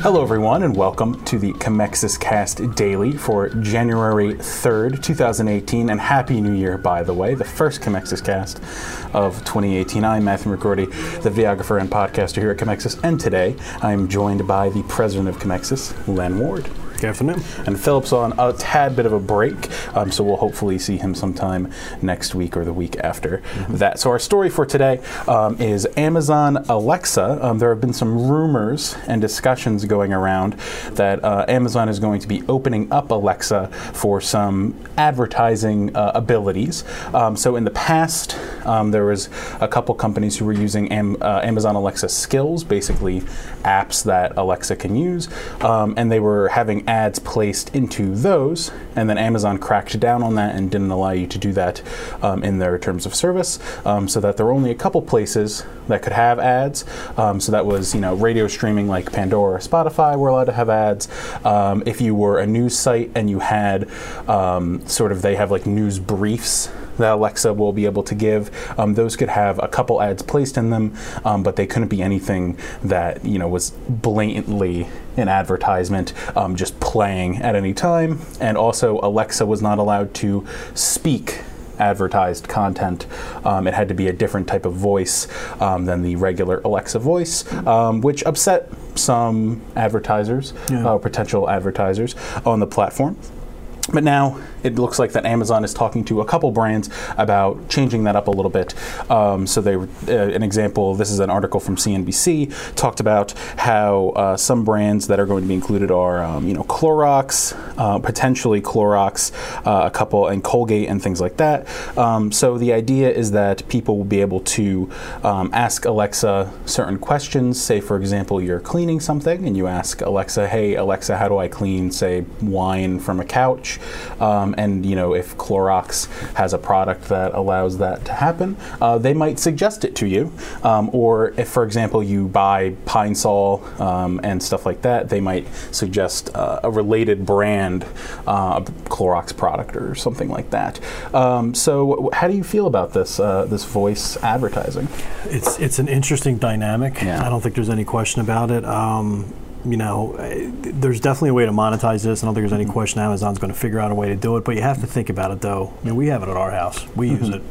Hello, everyone, and welcome to the Commexis Cast Daily for January 3rd, 2018. And Happy New Year, by the way, the first Commexis Cast of 2018. I'm Matthew McGrorty, the videographer and podcaster here at Commexis, and today I'm joined by the president of Commexis, Len Ward. Good afternoon. And Philip's on a tad bit of a break, um, so we'll hopefully see him sometime next week or the week after mm-hmm. that. So, our story for today um, is Amazon Alexa. Um, there have been some rumors and discussions going around that uh, Amazon is going to be opening up Alexa for some advertising uh, abilities. Um, so, in the past, um, there was a couple companies who were using Am- uh, Amazon Alexa skills, basically apps that Alexa can use, um, and they were having ads placed into those, and then Amazon cracked down on that and didn't allow you to do that um, in their terms of service, um, so that there were only a couple places that could have ads. Um, so that was, you know, radio streaming like Pandora or Spotify were allowed to have ads. Um, if you were a news site and you had um, sort of, they have like news briefs that Alexa will be able to give. Um, those could have a couple ads placed in them, um, but they couldn't be anything that you know was blatantly an advertisement um, just playing at any time. And also, Alexa was not allowed to speak advertised content. Um, it had to be a different type of voice um, than the regular Alexa voice, um, which upset some advertisers, yeah. uh, potential advertisers on the platform. But now it looks like that Amazon is talking to a couple brands about changing that up a little bit. Um, so they, uh, an example, this is an article from CNBC, talked about how uh, some brands that are going to be included are, um, you know, Clorox, uh, potentially Clorox, uh, a couple, and Colgate and things like that. Um, so the idea is that people will be able to um, ask Alexa certain questions. Say, for example, you're cleaning something and you ask Alexa, "Hey Alexa, how do I clean, say, wine from a couch?" Um, um, and you know, if Clorox has a product that allows that to happen, uh, they might suggest it to you. Um, or if, for example, you buy Pine Sol um, and stuff like that, they might suggest uh, a related brand uh, Clorox product or something like that. Um, so, how do you feel about this uh, this voice advertising? It's it's an interesting dynamic. Yeah. I don't think there's any question about it. Um, you know, there's definitely a way to monetize this. I don't think there's any mm-hmm. question Amazon's going to figure out a way to do it. But you have to think about it, though. I mean, we have it at our house. We mm-hmm. use it.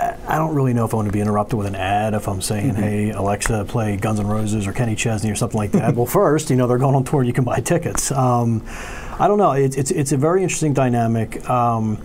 I don't really know if I want to be interrupted with an ad if I'm saying, mm-hmm. "Hey, Alexa, play Guns N' Roses or Kenny Chesney or something like that." well, first, you know, they're going on tour. You can buy tickets. Um, I don't know. It's, it's it's a very interesting dynamic. Um,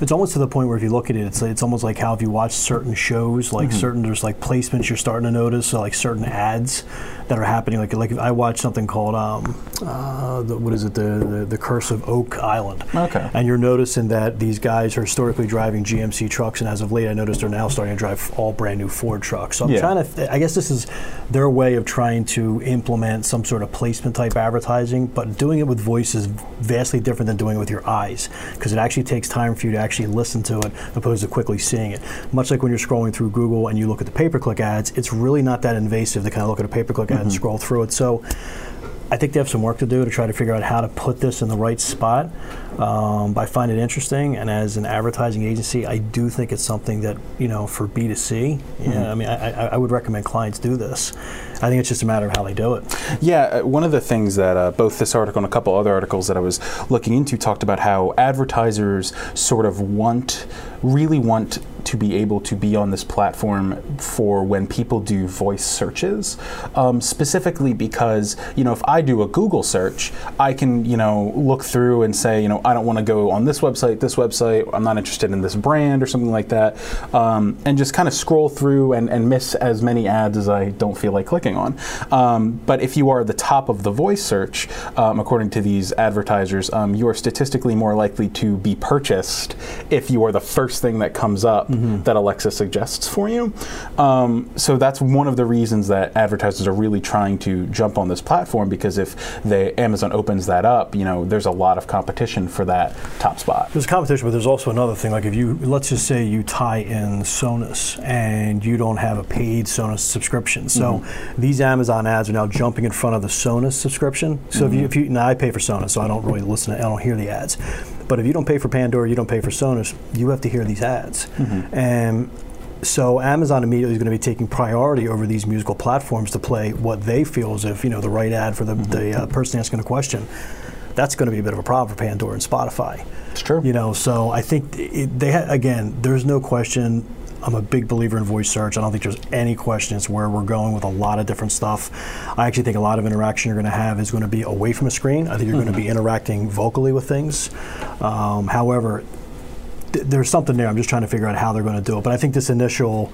it's almost to the point where if you look at it, it's it's almost like how if you watch certain shows, like mm-hmm. certain there's like placements you're starting to notice, so like certain ads that are happening. Like like I watched something called um, uh, the, what is it the, the, the Curse of Oak Island. Okay. And you're noticing that these guys are historically driving GMC trucks, and as of late, I noticed they're now starting to drive all brand new Ford trucks. So I'm yeah. trying to. Th- I guess this is their way of trying to implement some sort of placement type advertising, but doing it with voice is vastly different than doing it with your eyes because it actually takes time for you to actually listen to it opposed to quickly seeing it. Much like when you're scrolling through Google and you look at the pay-per-click ads, it's really not that invasive to kind of look at a pay-per-click mm-hmm. ad and mm-hmm. scroll through it. So I think they have some work to do to try to figure out how to put this in the right spot. Um, I find it interesting, and as an advertising agency, I do think it's something that you know for B two C. Yeah, mm-hmm. I mean, I, I, would recommend clients do this. I think it's just a matter of how they do it. Yeah, uh, one of the things that uh, both this article and a couple other articles that I was looking into talked about how advertisers sort of want, really want to be able to be on this platform for when people do voice searches, um, specifically because you know if I do a Google search, I can you know look through and say you know I don't want to go on this website, this website, I'm not interested in this brand or something like that, um, and just kind of scroll through and, and, miss as many ads as I don't feel like clicking on. Um, but if you are the top of the voice search, um, according to these advertisers, um, you are statistically more likely to be purchased if you are the first thing that comes up mm-hmm. that Alexa suggests for you. Um, so that's one of the reasons that advertisers are really trying to jump on this platform because if they Amazon opens that up, you know, there's a lot of competition for that top spot. There's competition, but there's also another thing. Like if you let's just say you tie in Sonos and you don't have a paid Sonos subscription, so mm-hmm. these Amazon ads are now jumping in front of the Sonos subscription. So mm-hmm. if you if you now I pay for Sonos, so I don't really listen. To, I don't hear the ads. But if you don't pay for Pandora, you don't pay for Sonos, you have to hear these ads. Mm-hmm. And so Amazon immediately is going to be taking priority over these musical platforms to play what they feel is if you know the right ad for the, mm-hmm. the uh, person asking a question. That's going to be a bit of a problem for Pandora and Spotify. It's true. You know, so I think it, they ha- again, there's no question I'm a big believer in voice search. I don't think there's any questions where we're going with a lot of different stuff. I actually think a lot of interaction you're going to have is going to be away from a screen. I think you're mm-hmm. going to be interacting vocally with things. Um, however, th- there's something there. I'm just trying to figure out how they're going to do it. But I think this initial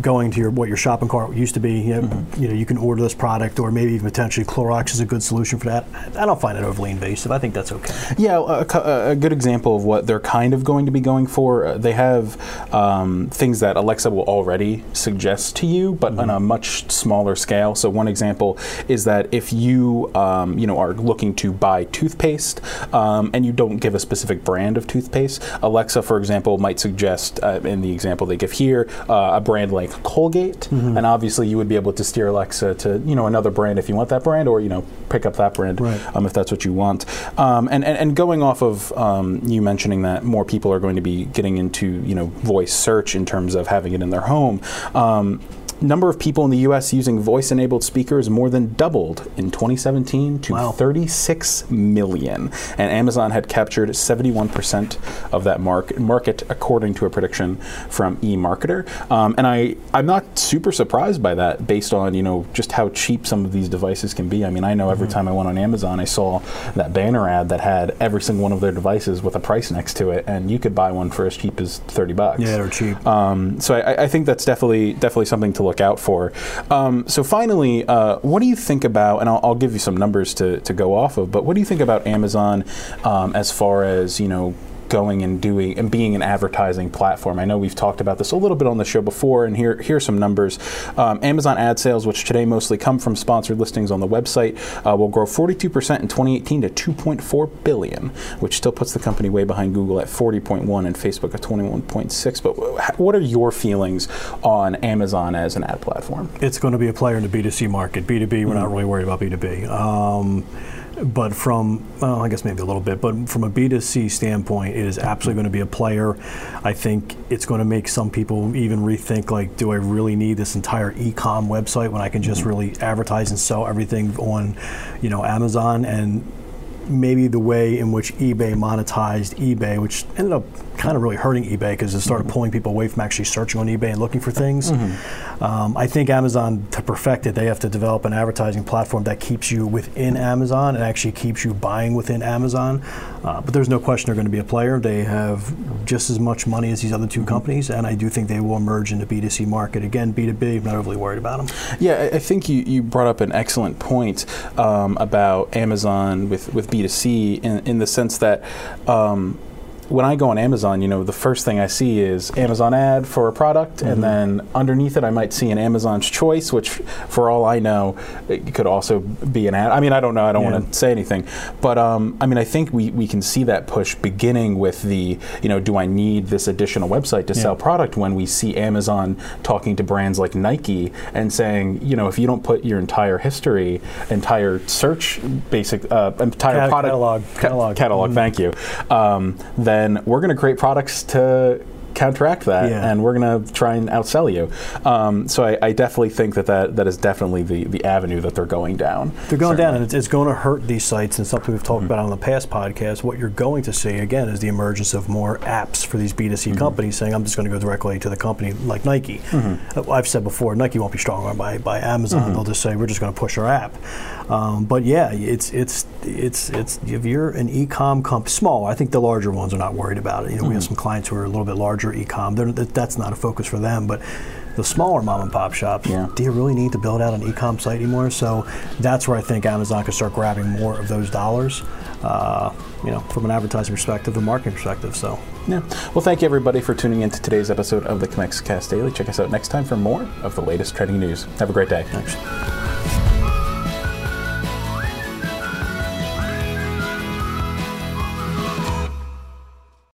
going to your what your shopping cart used to be. You know, mm-hmm. you know, you can order this product, or maybe even potentially Clorox is a good solution for that. I don't find it overly invasive. I think that's okay. Yeah, a, a good example of what they're kind of going to be going for. Uh, they have um, things that Alexa will already suggest to you, but mm-hmm. on a much smaller scale. So one example is that if you um, you know are looking to buy toothpaste um, and you don't give a specific brand of toothpaste, Alexa, for example, might suggest uh, in the example they give here uh, a brand like Colgate, mm-hmm. and obviously you would be able to steer Alexa to you know another brand if you want that brand, or you know pick up that brand right. um, if that's what you want. Um, and, and, and going off of um, you mentioning that more people are going to be getting into you know voice search in terms of having it in their home um, number of people in the U.S. using voice-enabled speakers more than doubled in 2017 to wow. 36 million, and Amazon had captured 71% of that market, market according to a prediction from eMarketer. Um, and I, I'm not super surprised by that, based on you know just how cheap some of these devices can be. I mean, I know every mm-hmm. time I went on Amazon, I saw that banner ad that had every single one of their devices with a price next to it, and you could buy one for as cheap as 30 bucks. Yeah, they're cheap. Um, so I, I think that's definitely definitely something to look out for. Um, so finally, uh, what do you think about? And I'll, I'll, give you some numbers to, to go off of. But what do you think about Amazon um, as far as you know going and doing and being an advertising platform. I know we've talked about this a little bit on the show before, and here here are some numbers. Um, Amazon ad sales, which today mostly come from sponsored listings on the website, uh, will grow 42% in 2018 to 2.4 billion, which still puts the company way behind Google at 40.1 and Facebook at 21.6. But what are your feelings on Amazon as an ad platform? It's going to be a player in the B2C market. B2B, mm-hmm. we're not mm-hmm. really worried about B2B. Um, but from, well, I guess maybe a little bit, but from a B2C standpoint, it is absolutely going to be a player. I think it's going to make some people even rethink, like, do I really need this entire e-com website when I can just mm-hmm. really advertise and sell everything on, you know, Amazon? And maybe the way in which eBay monetized eBay, which ended up kind of really hurting eBay because it started mm-hmm. pulling people away from actually searching on eBay and looking for things. Mm-hmm. Um, I think Amazon, to perfect it, they have to develop an advertising platform that keeps you within Amazon and actually keeps you buying within Amazon. Uh, but there's no question they're going to be a player. They have just as much money as these other 2 mm-hmm. companies, and I do think they will emerge in the B2C market. Again, B2B, I'm not overly worried about them. Yeah, I think you, you brought up an excellent point um, about Amazon with, with B2C in, in the sense that um, when I go on Amazon, you know, the first thing I see is Amazon ad for a product, mm-hmm. and then underneath it, I might see an Amazon's Choice, which, for all I know, it could also be an ad. I mean, I don't know. I don't yeah. want to say anything, but um, I mean, I think we, we can see that push beginning with the, you know, do I need this additional website to yeah. sell product? When we see Amazon talking to brands like Nike and saying, you know, if you don't put your entire history, entire search, basic, uh, entire Cat- product catalog, catalog, catalog, mm-hmm. thank you, um, then then we're going to create products to counteract that, yeah. and we're going to try and outsell you. Um, so I, I, definitely think that, that that is definitely the, the avenue that they're going down. They're going certainly. down, and it's, it's, going to hurt these sites, and something we've talked mm-hmm. about on the past podcast. What you're going to see, again, is the emergence of more apps for these B2C mm-hmm. companies saying, I'm just going to go directly to the company like Nike. Mm-hmm. I've said before, Nike won't be strong by, by Amazon. Mm-hmm. They'll just say, we're just going to push our app. Um, but yeah, it's it's it's it's if you're an e-com company, small. I think the larger ones are not worried about it. You know, we have mm-hmm. some clients who are a little bit larger e-com. They're, that's not a focus for them, but the smaller mom and pop shops, yeah. do you really need to build out an e-com site anymore? So that's where I think Amazon can start grabbing more of those dollars. Uh, you know, from an advertising perspective, a marketing perspective. So, yeah. Well, thank you everybody for tuning in to today's episode of the Commexis Cast Daily. Check us out next time for more of the latest trending news. Have a great day. Thanks.